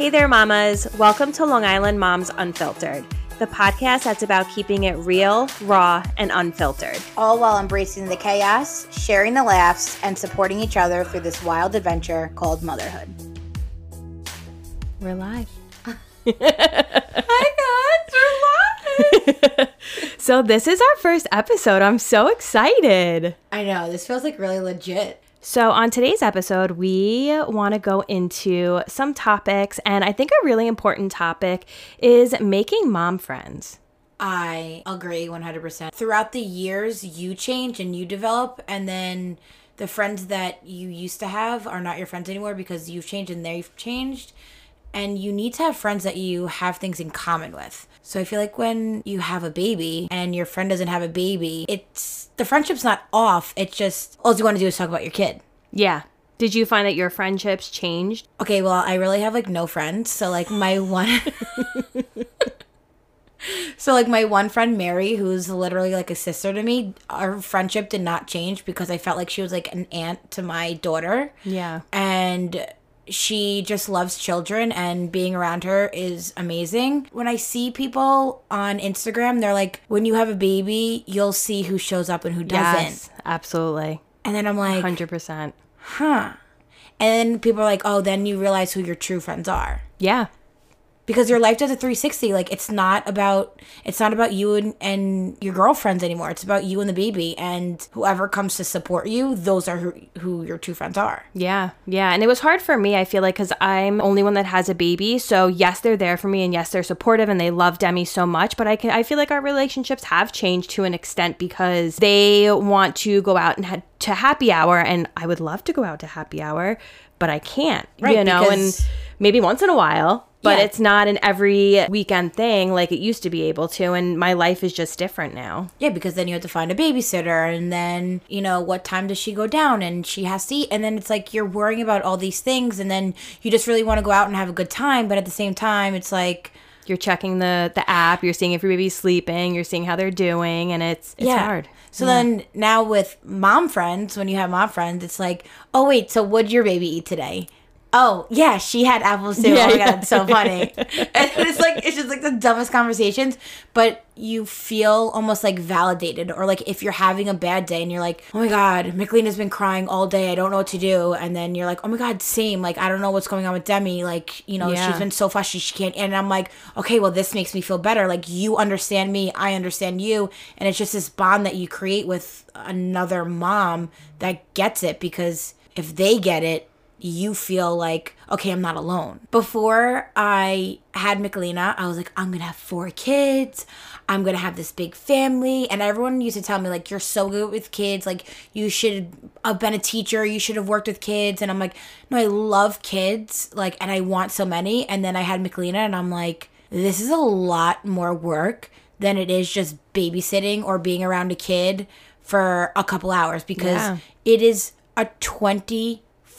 Hey there, mamas. Welcome to Long Island Moms Unfiltered, the podcast that's about keeping it real, raw, and unfiltered. All while embracing the chaos, sharing the laughs, and supporting each other through this wild adventure called motherhood. We're live. Hi, guys. We're live. So, this is our first episode. I'm so excited. I know. This feels like really legit. So, on today's episode, we want to go into some topics, and I think a really important topic is making mom friends. I agree 100%. Throughout the years, you change and you develop, and then the friends that you used to have are not your friends anymore because you've changed and they've changed. And you need to have friends that you have things in common with. So I feel like when you have a baby and your friend doesn't have a baby, it's the friendship's not off. It's just all you want to do is talk about your kid. Yeah. Did you find that your friendships changed? Okay, well, I really have like no friends. So like my one So like my one friend Mary, who's literally like a sister to me, our friendship did not change because I felt like she was like an aunt to my daughter. Yeah. And she just loves children and being around her is amazing. When I see people on Instagram, they're like, when you have a baby, you'll see who shows up and who doesn't. Yes, absolutely. And then I'm like, 100%. huh. And then people are like, oh, then you realize who your true friends are. Yeah. Because your life does a 360. Like it's not about it's not about you and, and your girlfriends anymore. It's about you and the baby and whoever comes to support you, those are who, who your true friends are. Yeah, yeah. And it was hard for me, I feel like, because I'm only one that has a baby. So, yes, they're there for me and yes, they're supportive and they love Demi so much. But I, can, I feel like our relationships have changed to an extent because they want to go out and to happy hour. And I would love to go out to happy hour, but I can't, Right, you know, and maybe once in a while. But Yeah. it's not an every weekend thing like it used to be able to. And my life is just different now. Yeah, because then you have to find a babysitter and then, you know, what time does she go down and she has to eat and then it's like you're worrying about all these things and then you just really want to go out and have a good time, but at the same time it's like You're checking the, the app, you're seeing if your baby's sleeping, you're seeing how they're doing, and it's, it's hard. So then now with mom friends, when you have mom friends, it's like, oh wait, so what'd your baby eat today? Oh yeah, she had apple soup. Yeah, oh my yeah. god, it's so funny. and it's like it's just like the dumbest conversations, but you feel almost like validated, or like if you're having a bad day and you're like, oh my god, McLean's been crying all day. I don't know what to do, and then you're like, oh my god, same. Like I don't know what's going on with Demi. Like you know, Yeah. she's been so fussy she can't. And I'm like, okay, well this makes me feel better. Like you understand me, I understand you, and it's just this bond that you create with another mom that gets it because if they get it you feel like, okay, I'm not alone. Before I had Michelina, I was like, I'm gonna have four kids. I'm gonna have this big family. And everyone used to tell me, like, you're so good with kids. Like, you should have been a teacher. You should have worked with kids. And I'm like, no, I love kids. Like, and I want so many. And then I had Michelina, and I'm like, this is a lot more work than it is just babysitting or being around a kid for a couple hours because Yeah. it is a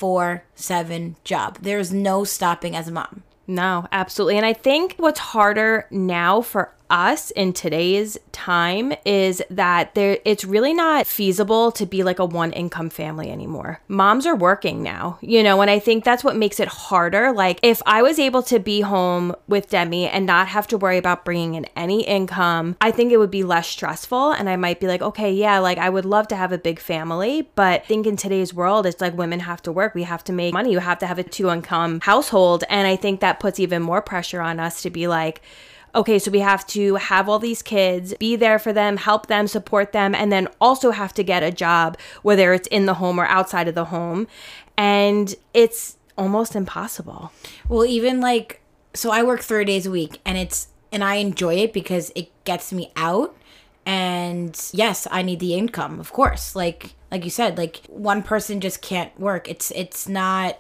24 7 job. There's no stopping as a mom. No, absolutely. And I think what's harder now for us in today's time is that there it's really not feasible to be like a one income family anymore. Moms are working now, you know, and I think that's what makes it harder. Like if I was able to be home with Demi and not have to worry about bringing in any income, I think it would be less stressful and I might be like, okay, yeah, like I would love to have a big family, but I think in today's world it's like women have to work, we have to make money, you have to have a two income household, and I think that puts even more pressure on us to be like okay, so we have to have all these kids, be there for them, help them, support them, and then also have to get a job, whether it's in the home or outside of the home. And it's almost impossible. Well, even like, so I work three days a week and it's, and I enjoy it because it gets me out. And yes, I need the income, of course. Like, like you said, like one person just can't work. It's, it's not,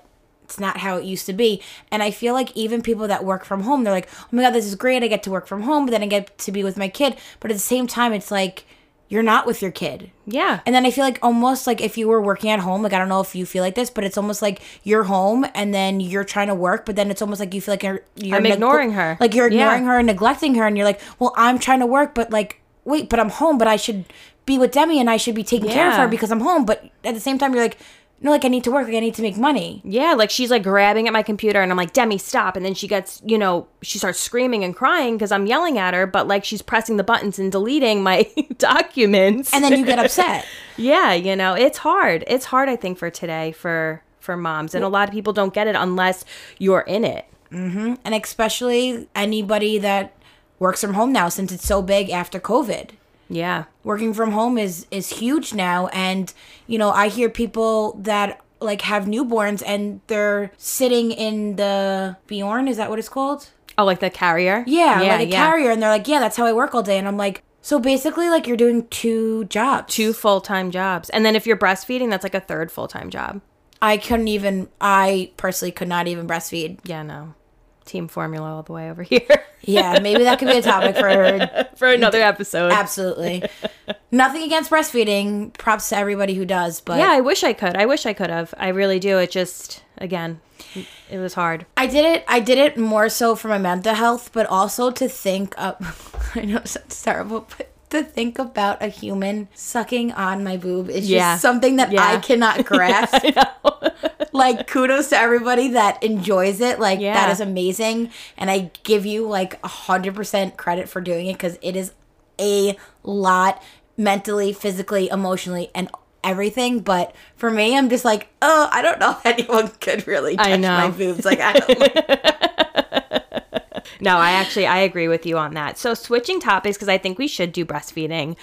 it's not how it used to be. And I feel like even people that work from home, they're like, oh my God, this is great. I get to work from home, but then I get to be with my kid. But at the same time, it's like, you're not with your kid. Yeah. And then I feel like almost like if you were working at home, like I don't know if you feel like this, but it's almost like you're home and then you're trying to work, but then it's almost like you feel like you're, you're I'm ignoring her. Like you're Yeah. ignoring her and neglecting her, and you're like, well, I'm trying to work, but like, wait, but I'm home, but I should be with Demi and I should be taking care of her because I'm home. But at the same time, you're like, no, like I need to work, like I need to make money. Yeah, like she's like grabbing at my computer and I'm like, Demi, stop. And then she gets, you know, she starts screaming and crying because I'm yelling at her, but like she's pressing the buttons and deleting my documents. And then you get upset. yeah, you know, it's hard. It's hard, I think, for today for for moms. And a lot of people don't get it unless you're in it. Mm-hmm. and especially anybody that works from home now since it's so big after COVID. Yeah. Working from home is is huge now and you know, I hear people that like have newborns and they're sitting in the Bjorn, is that what it's called? Oh, like the carrier? Yeah, like a carrier and they're like, "Yeah, that's how I work all day." And I'm like, "So basically like you're doing two jobs." Two full time jobs. And then if you're breastfeeding, that's like a third full time job. I couldn't even I personally could not even breastfeed. Yeah, no. Team formula all the way over here. Yeah, maybe that could be a topic for for another episode. Absolutely. Nothing against breastfeeding. Props to everybody who does, but Yeah, I wish I could. I wish I could have. I really do. It just again, it was hard. I did it. I did it more so for my mental health, but also to think up. I know it sounds terrible, but to think about a human sucking on my boob is Yeah. just something that I cannot grasp. I know. Like kudos to everybody that enjoys it. Like Yeah. that is amazing, and I give you like a hundred percent credit for doing it because it is a lot mentally, physically, emotionally, and everything. But for me, I'm just like, oh, I don't know if anyone could really touch I know. my boobs. Like I don't. No, I actually I agree with you on that. So switching topics because I think we should do breastfeeding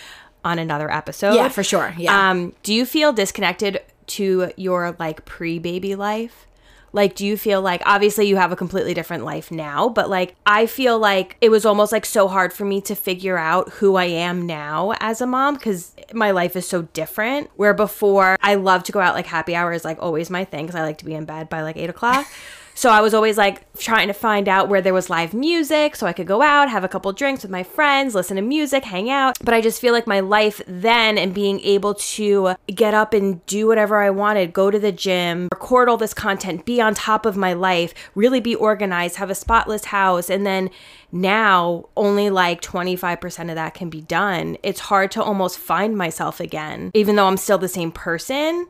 on another episode. yeah, for sure. Yeah. Um, do you feel disconnected to your like pre-baby life? Like, do you feel like obviously you have a completely different life now, but like I feel like it was almost like so hard for me to figure out who I am now as a mom because my life is so different. Where before I love to go out, like happy hour is like always my thing because I like to be in bed by like eight o'clock. So I was always like trying to find out where there was live music so I could go out, have a couple drinks with my friends, listen to music, hang out. But I just feel like my life then and being able to get up and do whatever I wanted, go to the gym, record all this content, be on top of my life, really be organized, have a spotless house. And then now only like 25% of that can be done. It's hard to almost find myself again, even though I'm still the same person.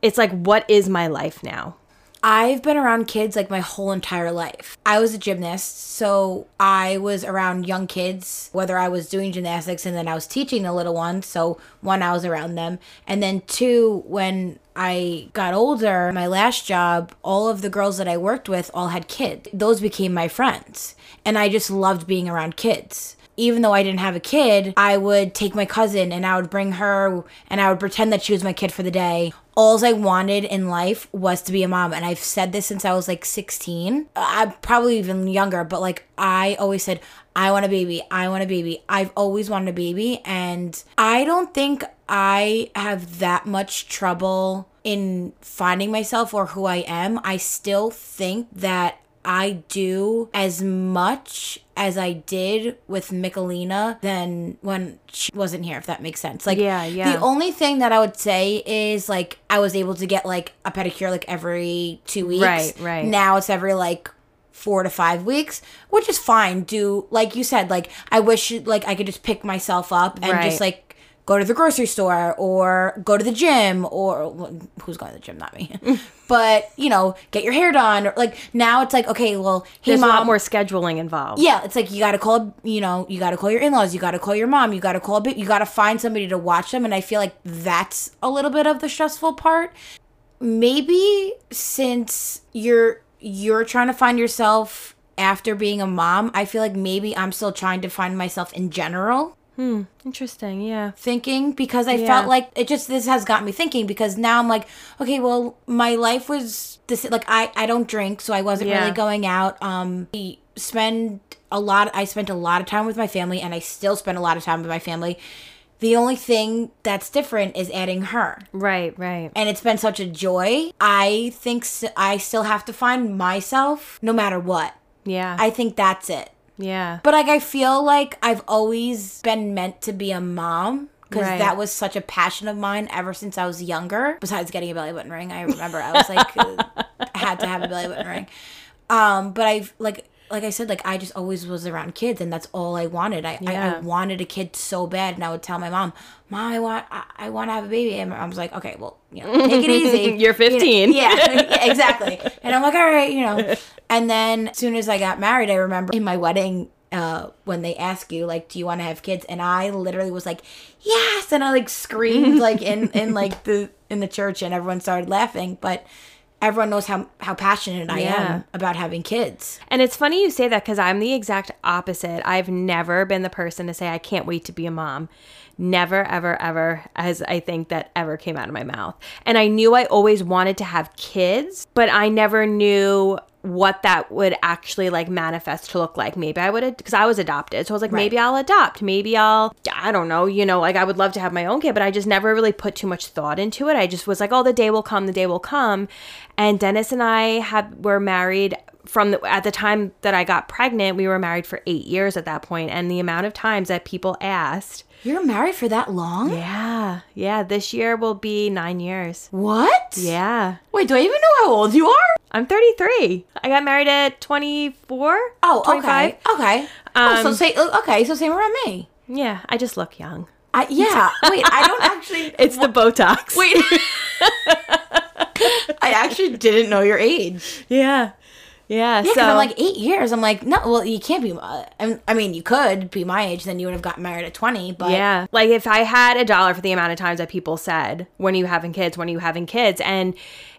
It's like, what is my life now? I've been around kids like my whole entire life. I was a gymnast, so I was around young kids, whether I was doing gymnastics and then I was teaching the little ones. So, one, I was around them. And then, two, when I got older, my last job, all of the girls that I worked with all had kids. Those became my friends. And I just loved being around kids even though I didn't have a kid, I would take my cousin and I would bring her and I would pretend that she was my kid for the day. All I wanted in life was to be a mom. And I've said this since I was like 16. Uh, I'm probably even younger, but like I always said, I want a baby. I want a baby. I've always wanted a baby. And I don't think I have that much trouble in finding myself or who I am. I still think that I do as much as I did with Michelina than when she wasn't here, if that makes sense. Like, Yeah, yeah. The only thing that I would say is like I was able to get like a pedicure like every two weeks. Right, right. Now it's every like four to five weeks, which is fine. Do like you said, like I wish like I could just pick myself up and just like go to the grocery store or go to the gym or well, who's going to the gym? Not me. But you know get your hair done. Or like now it's like okay well hey There's mom a lot more scheduling involved. yeah it's like you gotta call you know you gotta call your in-laws you gotta call your mom you gotta call a bit you gotta find somebody to watch them. And i feel like that's a little bit of the stressful part. Maybe since you're you're trying to find yourself after being a mom i feel like maybe i'm still trying to find myself in general Interesting. Yeah. thinking because I Yeah. felt like it just this has got me thinking because now I'm like, okay, well, my life was this like I I don't drink, so I wasn't Yeah. really going out. Um, I spend a lot. I spent a lot of time with my family, and I still spend a lot of time with my family. The only thing that's different is adding her. Right. Right. And it's been such a joy. I think I still have to find myself no matter what. Yeah. I think that's it. Yeah. But like I feel like I've always been meant to be a mom because Right. that was such a passion of mine ever since I was younger. Besides getting a belly button ring, I remember I was like I had to have a belly button ring. Um, but I've like like I said, like I just always was around kids, and that's all I wanted. I, I, I wanted a kid so bad, and I would tell my mom, "Mom, I want, I, I want to have a baby." And I was like, "Okay, well, you know, take it easy. You're 15. You know, yeah, yeah, exactly. And I'm like, "All right, you know." And then as soon as I got married, I remember in my wedding. Uh, when they ask you like, do you want to have kids? And I literally was like, yes, and I like screamed like in in like the in the church, and everyone started laughing. But everyone knows how how passionate I Yeah. am about having kids. And it's funny you say that because I'm the exact opposite. I've never been the person to say, I can't wait to be a mom. Never, ever, ever, as I think that ever came out of my mouth. And I knew I always wanted to have kids, but I never knew what that would actually like manifest to look like. Maybe I would, because I was adopted. So I was like, maybe I'll adopt. Maybe I'll, I don't know, you know, like I would love to have my own kid, but I just never really put too much thought into it. I just was like, oh, the day will come, the day will come. And Dennis and I had, were married from the, at the time that I got pregnant, we were married for eight years at that point, and the amount of times that people asked, You're married for that long? yeah, yeah, this year will be nine years. What? Yeah, Wait, do I even know how old you are? I'm 33. I got married at 24. Oh, 25. okay. Okay. oh, so Um, say okay, so same around me. Yeah, I just look young. I, yeah. Wait, I don't actually. It's the Botox. Wait. I actually didn't know your age. yeah, yeah. Yeah, because so I'm like eight years. I'm like, no, well, you can't be. Uh, I I mean, you could be my age, then you would have gotten married at 20. But Yeah. Like if I had a dollar for the amount of times that people said, when are you having kids? When are you having kids? And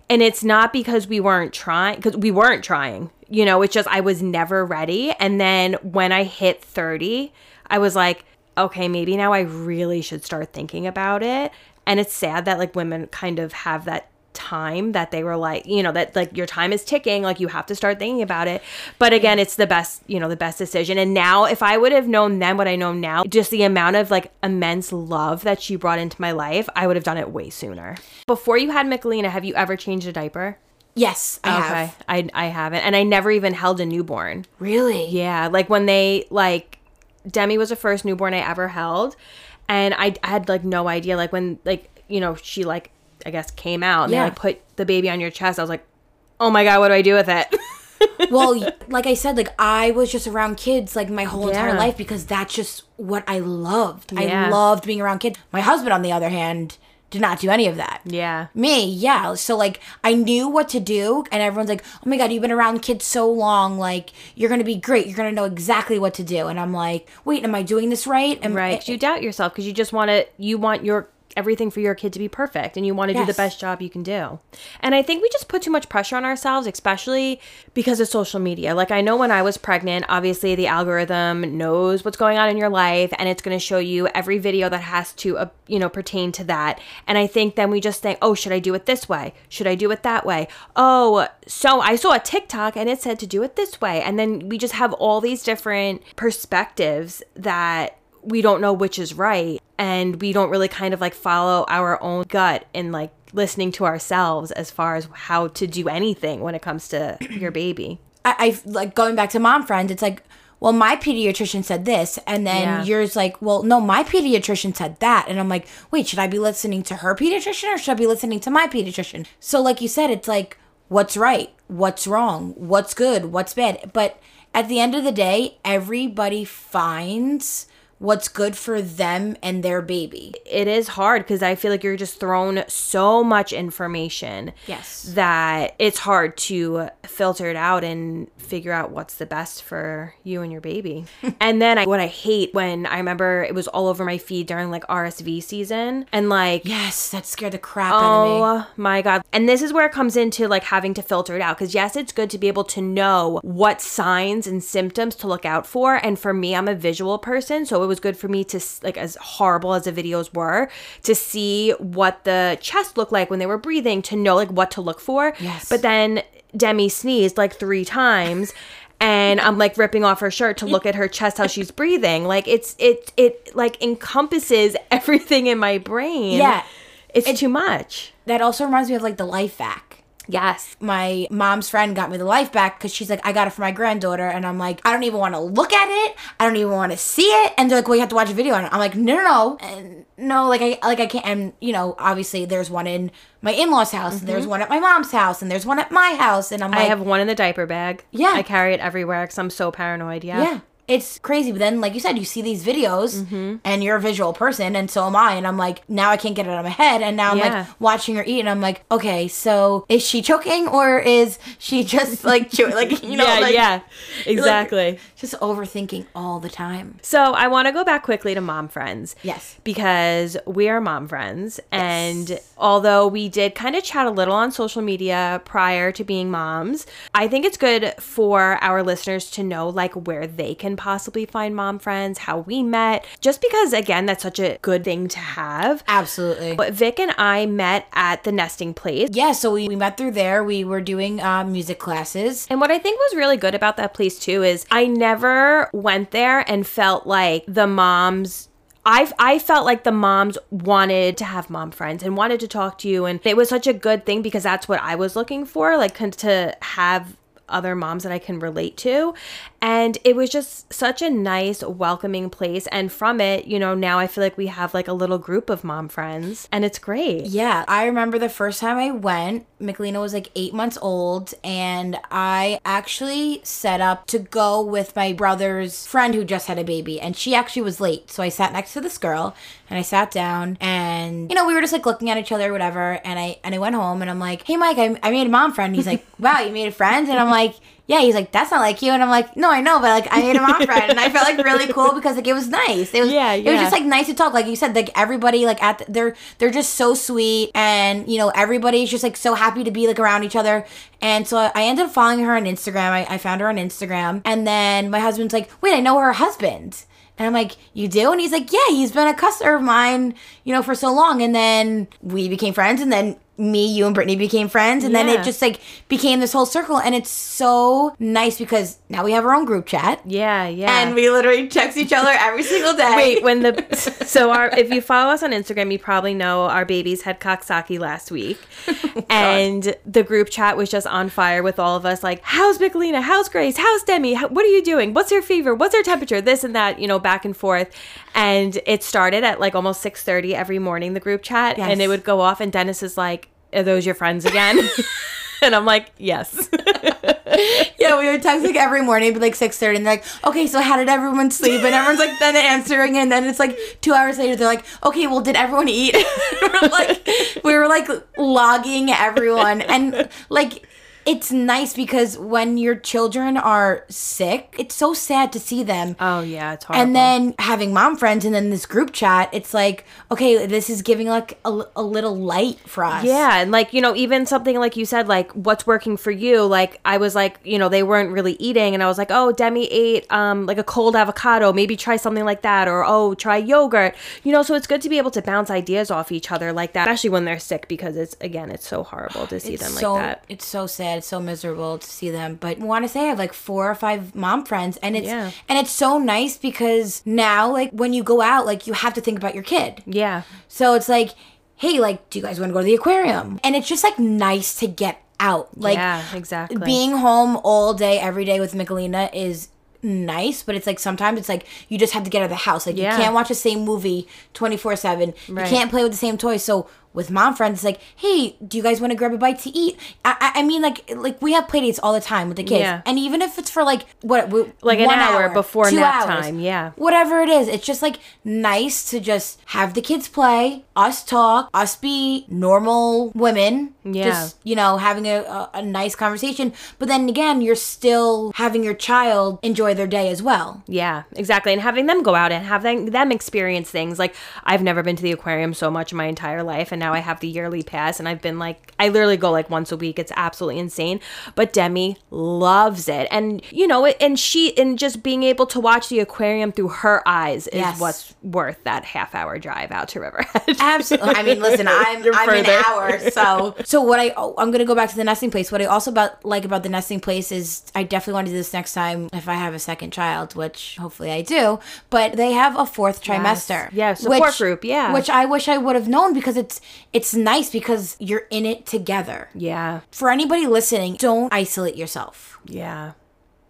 and it's not because we weren't trying because we weren't trying. You know, it's just I was never ready. And then when I hit 30, I was like, okay, maybe now I really should start thinking about it. And it's sad that like women kind of have that time that they were like you know that like your time is ticking like you have to start thinking about it. But again it's the best you know the best decision. And now if i would have known then what i know now just the amount of like immense love that she brought into my life i would have done it way sooner. Before you had michelina have you ever changed a diaper? Yes, I have. i i haven't. And i never even held a newborn. Really? yeah, like when they like Demi was the first newborn I ever held, and I, I had like no idea. Like when like you know she like I guess came out and Yeah. they like put the baby on your chest. I was like, oh my god, what do I do with it? well, like I said, like I was just around kids like my whole entire life because that's just what I loved. Yeah. I loved being around kids. My husband, on the other hand, did not do any of that. yeah, Me, yeah. So like I knew what to do and everyone's like, "Oh my god, you've been around kids so long, like you're going to be great. You're going to know exactly what to do." And I'm like, "Wait, am I doing this right?" And right. Eh, you doubt yourself because you just want to. You want your everything for your kid to be perfect and you want to do the best job you can do. And I think we just put too much pressure on ourselves, especially because of social media. Like I know when I was pregnant, obviously the algorithm knows what's going on in your life and it's going to show you every video that has to uh, you know pertain to that. And I think then we just think, "Oh, should I do it this way? Should I do it that way?" Oh, so I saw a TikTok and it said to do it this way. And then we just have all these different perspectives that we don't know which is right and we don't really kind of like follow our own gut and like listening to ourselves as far as how to do anything when it comes to your baby. I, I like going back to mom friends. It's like, well, my pediatrician said this, and then Yeah. yours like, well, no, my pediatrician said that, and I'm like, wait, should I be listening to her pediatrician or should I be listening to my pediatrician? So, like you said, it's like, what's right, what's wrong, what's good, what's bad, but at the end of the day, everybody finds what's good for them and their baby. It is hard because I feel like you're just thrown so much information Yes. that it's hard to filter it out and figure out what's the best for you and your baby. and then I, what I hate when I remember it was all over my feed during like RSV season and like Yes, that scared the crap out of me. Oh my god. And this is where it comes into like having to filter it out cuz yes, it's good to be able to know what signs and symptoms to look out for and for me I'm a visual person, so it was good for me to like as horrible as the videos were to see what the chest looked like when they were breathing to know like what to look for. Yes. But then Demi sneezed like 3 times and I'm like ripping off her shirt to look at her chest how she's breathing. Like it's it it like encompasses everything in my brain. Yeah. It's too much. That also reminds me of like the LifeVac. Yes. My mom's friend got me the LifeVac because she's like, I got it for my granddaughter. And I'm like, I don't even want to look at it. I don't even want to see it. And they're like, well, you have to watch a video. on it. I'm like, no, no, no. And no, like I, like I can't. And you know, obviously there's one in my in-laws house and there's one at my mom's house and there's one at my house. And I'm like, Mm-hmm. I have one in the diaper bag. Yeah. I carry it everywhere because I'm so paranoid. Yeah. Yeah. It's crazy. But then, like you said, you see these videos Mm-hmm. and you're a visual person, and so am I. And I'm like, now I can't get it out of my head. And now I'm Yeah. like watching her eat, and I'm like, okay, so is she choking or is she just like chewing? Like, you know, yeah, like, yeah. Exactly. just overthinking all the time. So I want to go back quickly to mom friends. Yes. Because we are mom friends. And although we did kind of chat a little on social media prior to being moms, I think it's good for our listeners to know like where they can possibly find mom friends, how we met, just because again, that's such a good thing to have. Absolutely. But Vic and I met at the nesting place. Yeah, so we, we met through there. We were doing uh, music classes. And what I think was really good about that place too is I never went there and felt like the moms I I felt like the moms wanted to have mom friends and wanted to talk to you and it was such a good thing because that's what I was looking for like to have other moms that I can relate to. And it was just such a nice, welcoming place. And from it, you know, now I feel like we have like a little group of mom friends and it's great. Yeah, I remember the first time I went, Michelina was like eight months old, and I actually set up to go with my brother's friend who just had a baby, and she actually was late. So I sat next to this girl, and I sat down, and you know we were just like looking at each other, or whatever. And I and I went home, and I'm like, "Hey, Mike, I, I made a mom friend." He's like, "Wow, you made a friend?" And I'm like. Yeah, he's like, that's not like you, and I'm like, no, I know, but like, I made a mom friend, and I felt like really cool because like it was nice. It was, Yeah, it was just like nice to talk. Like you said, like everybody like at the, they're they're just so sweet, and you know everybody's just like so happy to be like around each other. And so I ended up following her on Instagram. I, I found her on Instagram, and then my husband's like, wait, I know her husband. And I'm like, you do? And he's like, yeah, he's been a customer of mine, you know, for so long. And then we became friends, and then me, you, and Brittany became friends, and then it just like became this whole circle. And it's so nice because now we have our own group chat, Yeah, yeah. and we literally text each other every single day. Wait, when the so our if you follow us on Instagram, you probably know our babies had Coxsackie last week, oh and the group chat was just on fire with all of us. Like, how's Michelina? How's Grace? How's Demi? How, what are you doing? What's your fever? What's your temperature? This and that, you know, back and forth. And it started at like almost six thirty every morning. The group chat, and it would go off, and Dennis is like, "Are those your friends again?" and I'm like, "Yes." Yeah, we would text like every morning, but like six thirty, and they're like, "Okay, so how did everyone sleep?" And everyone's like then answering, and then it's like two hours later, they're like, "Okay, well, did everyone eat?" we're like, we were like logging everyone, and like. It's nice because when your children are sick, it's so sad to see them. oh yeah, it's horrible. And then having mom friends and then this group chat, it's like, okay, this is giving like a, a little light for us. Yeah, and like, you know, even something like you said, like what's working for you, like I was like, you know, they weren't really eating and I was like, oh, Demi ate um like a cold avocado, maybe try something like that or oh, try yogurt. You know, so it's good to be able to bounce ideas off each other like that, especially when they're sick because it's again, it's so horrible to see them like that. it's so sad, it's so miserable to see them. But I want to say I have like four or five mom friends, and it's Yeah. and it's so nice because now like when you go out, like you have to think about your kid. Yeah. So it's like, hey, like, do you guys want to go to the aquarium? And it's just like nice to get out. Like yeah, exactly. being home all day, every day with Michelina is nice, but it's like sometimes it's like you just have to get out of the house. Like Yeah. you can't watch the same movie 24 7. You can't play with the same toys. So with mom friends, like, hey, do you guys want to grab a bite to eat? I, I, I mean, like, like we have play dates all the time with the kids, Yeah. and even if it's for like what, w- Like an one hour before nap hours, time, yeah. whatever it is, it's just like nice to just have the kids play, us talk, us be normal women, Yeah. just you know having a, a, a nice conversation. But then again, you're still having your child enjoy their day as well. Yeah, exactly. And having them go out and having them experience things. Like I've never been to the aquarium so much in my entire life and now I have the yearly pass and I've been like I literally go like once a week. It's absolutely insane. But Demi loves it. And you know, it and she and just being able to watch the aquarium through her eyes is Yes. what's worth that half hour drive out to Riverhead. Absolutely. I mean, listen, I'm You're I'm an hour, so so what I oh, I'm gonna go back to the nesting place. What I also about like about the nesting place is I definitely want to do this next time if I have a second child, which hopefully I do. But they have a fourth trimester. Yeah, support group, yeah. which I wish I would have known because it's it's nice because you're in it together. Yeah. For anybody listening, don't isolate yourself. Yeah.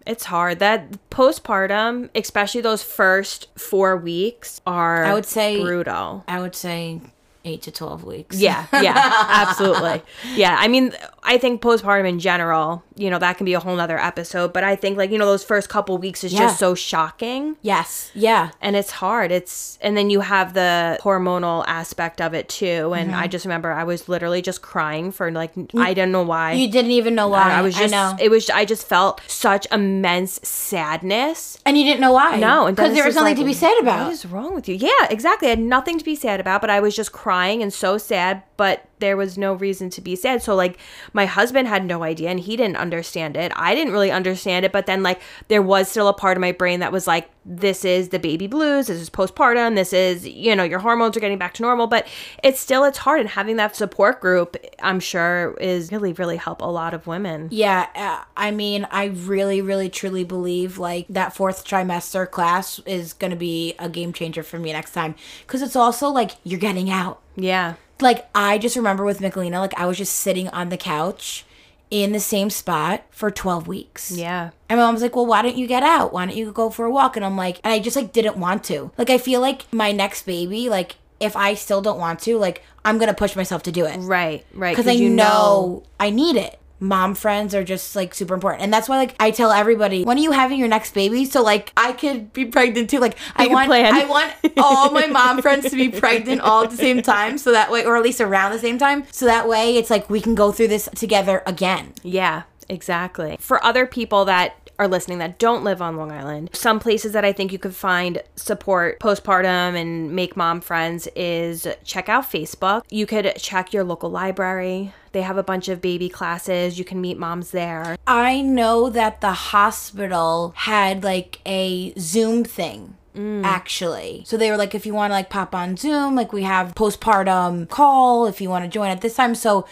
It's hard. That postpartum, especially those first four weeks, are I would say- brutal. I would say eight to 12 weeks. Yeah, yeah, absolutely. Yeah, I mean, I think postpartum in general, you know, that can be a whole nother episode, but I think, like, you know, those first couple weeks is Yeah. just so shocking. Yes. Yeah. And it's hard. It's, and then you have the hormonal aspect of it too. And Mm-hmm. I just remember I was literally just crying for, like, I didn't know why. You didn't even know why. I was just, know. it was, I just felt such immense sadness. and you didn't know why. No, because there was was nothing like, to be sad about. What is wrong with you? Yeah, exactly. I had nothing to be sad about, but I was just crying and so sad, but there was no reason to be sad. So like my husband had no idea and he didn't understand it. I didn't really understand it, but then like there was still a part of my brain that was like this is the baby blues, this is postpartum, this is, you know, your hormones are getting back to normal, but it's still it's hard and having that support group, I'm sure is really really help a lot of women. Yeah, uh, I mean, I really, really, truly believe like that fourth trimester class is going to be a game changer for me next time because it's also like you're getting out. Yeah. Like, I just remember with Michelina, like, I was just sitting on the couch in the same spot for 12 weeks. Yeah. And my mom was like, well, why don't you get out? Why don't you go for a walk? And I'm like, and I just like didn't want to. Like, I feel like my next baby, like, if I still don't want to, like, I'm going to push myself to do it. Right, right. because I you know, I need it. Mom friends are just like super important, and that's why like I tell everybody, when are you having your next baby? So like I could be pregnant too. Like I want, plan. I want all my mom friends to be pregnant all at the same time, so that way, or at least around the same time, so that way it's like we can go through this together again. Yeah, exactly. For other people that are listening that don't live on Long Island, some places that I think you could find support postpartum and make mom friends is check out Facebook. You could check your local library. They have a bunch of baby classes. You can meet moms there. I know that the hospital had like a Zoom thing. Mm. Actually, so they were like, if you want to like pop on Zoom, like we have postpartum call if you want to join at this time. So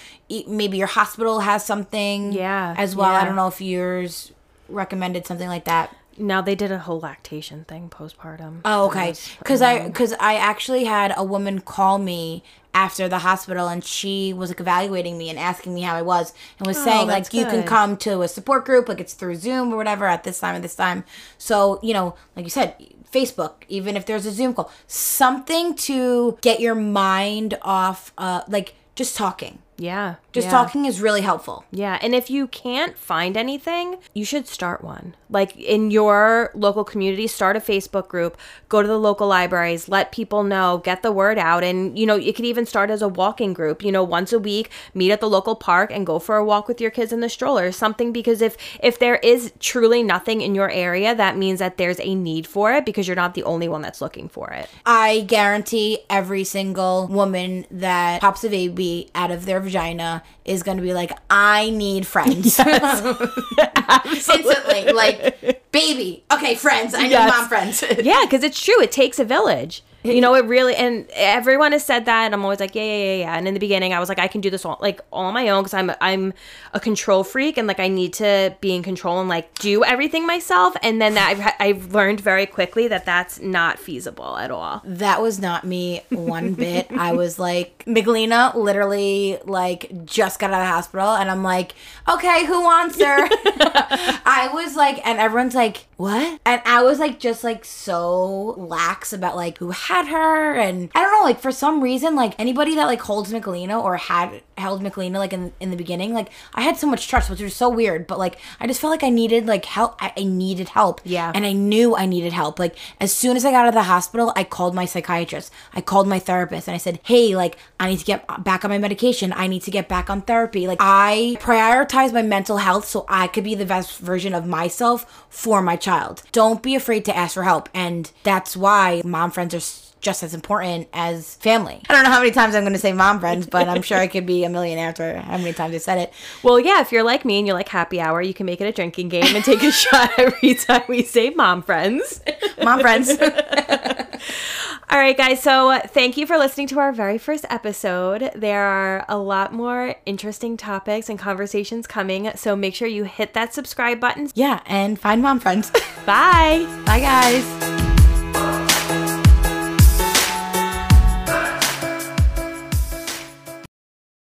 maybe your hospital has something, Yeah, as well. I don't know if yours recommended something like that. Now they did a whole lactation thing postpartum. Oh, okay. Because I because I actually had a woman call me after the hospital, and she was like evaluating me and asking me how I was, and was saying like you can come to a support group, like it's through Zoom or whatever at this time at this time. So you know, like you said. Facebook, even if there's a Zoom call, something to get your mind off, uh, like just talking. Yeah. Just yeah. talking is really helpful. Yeah, and if you can't find anything, you should start one. Like in your local community, start a Facebook group, go to the local libraries, let people know, get the word out. And, you know, it could even start as a walking group, you know, once a week, meet at the local park and go for a walk with your kids in the stroller, something because if if there is truly nothing in your area, that means that there's a need for it because you're not the only one that's looking for it. I guarantee every single woman that pops a baby out of their vagina is going to be like, I need friends. Instantly. Like, baby. Okay, friends. I need Yes. mom friends. yeah, because it's true. It takes a village. You know, it really, and everyone has said that. And I'm always like, yeah, yeah, yeah, yeah. And in the beginning, I was like, I can do this all, like, all on my own because I'm, I'm a control freak and like I need to be in control and like do everything myself. And then that I've, I've learned very quickly that that's not feasible at all. That was not me one bit. I was like, Michelina literally like just got out of the hospital and I'm like, okay, who wants her? I was like, and everyone's like, what? And I was like, just like so lax about like who had her. And I don't know, like for some reason, like anybody that like holds Michelina or had held Michelina like in, in the beginning, like I had so much trust, which was so weird. But like I just felt like I needed like help. I, I needed help. Yeah. And I knew I needed help. Like as soon as I got out of the hospital, I called my psychiatrist. I called my therapist and I said, "Hey, like I need to get back on my medication. I need to get back on therapy." Like I prioritize my mental health so I could be the best version of myself for my child. Don't be afraid to ask for help. And that's why mom friends are just as important as family. I don't know how many times I'm going to say mom friends, but I'm sure I could be a million after how many times I said it. Well, yeah, if you're like me and you like happy hour, you can make it a drinking game and take a shot every time we say mom friends. Mom friends. All right, guys. So uh, thank you for listening to our very first episode. There are a lot more interesting topics and conversations coming. So make sure you hit that subscribe button. yeah, and find mom friends. Bye. Bye guys.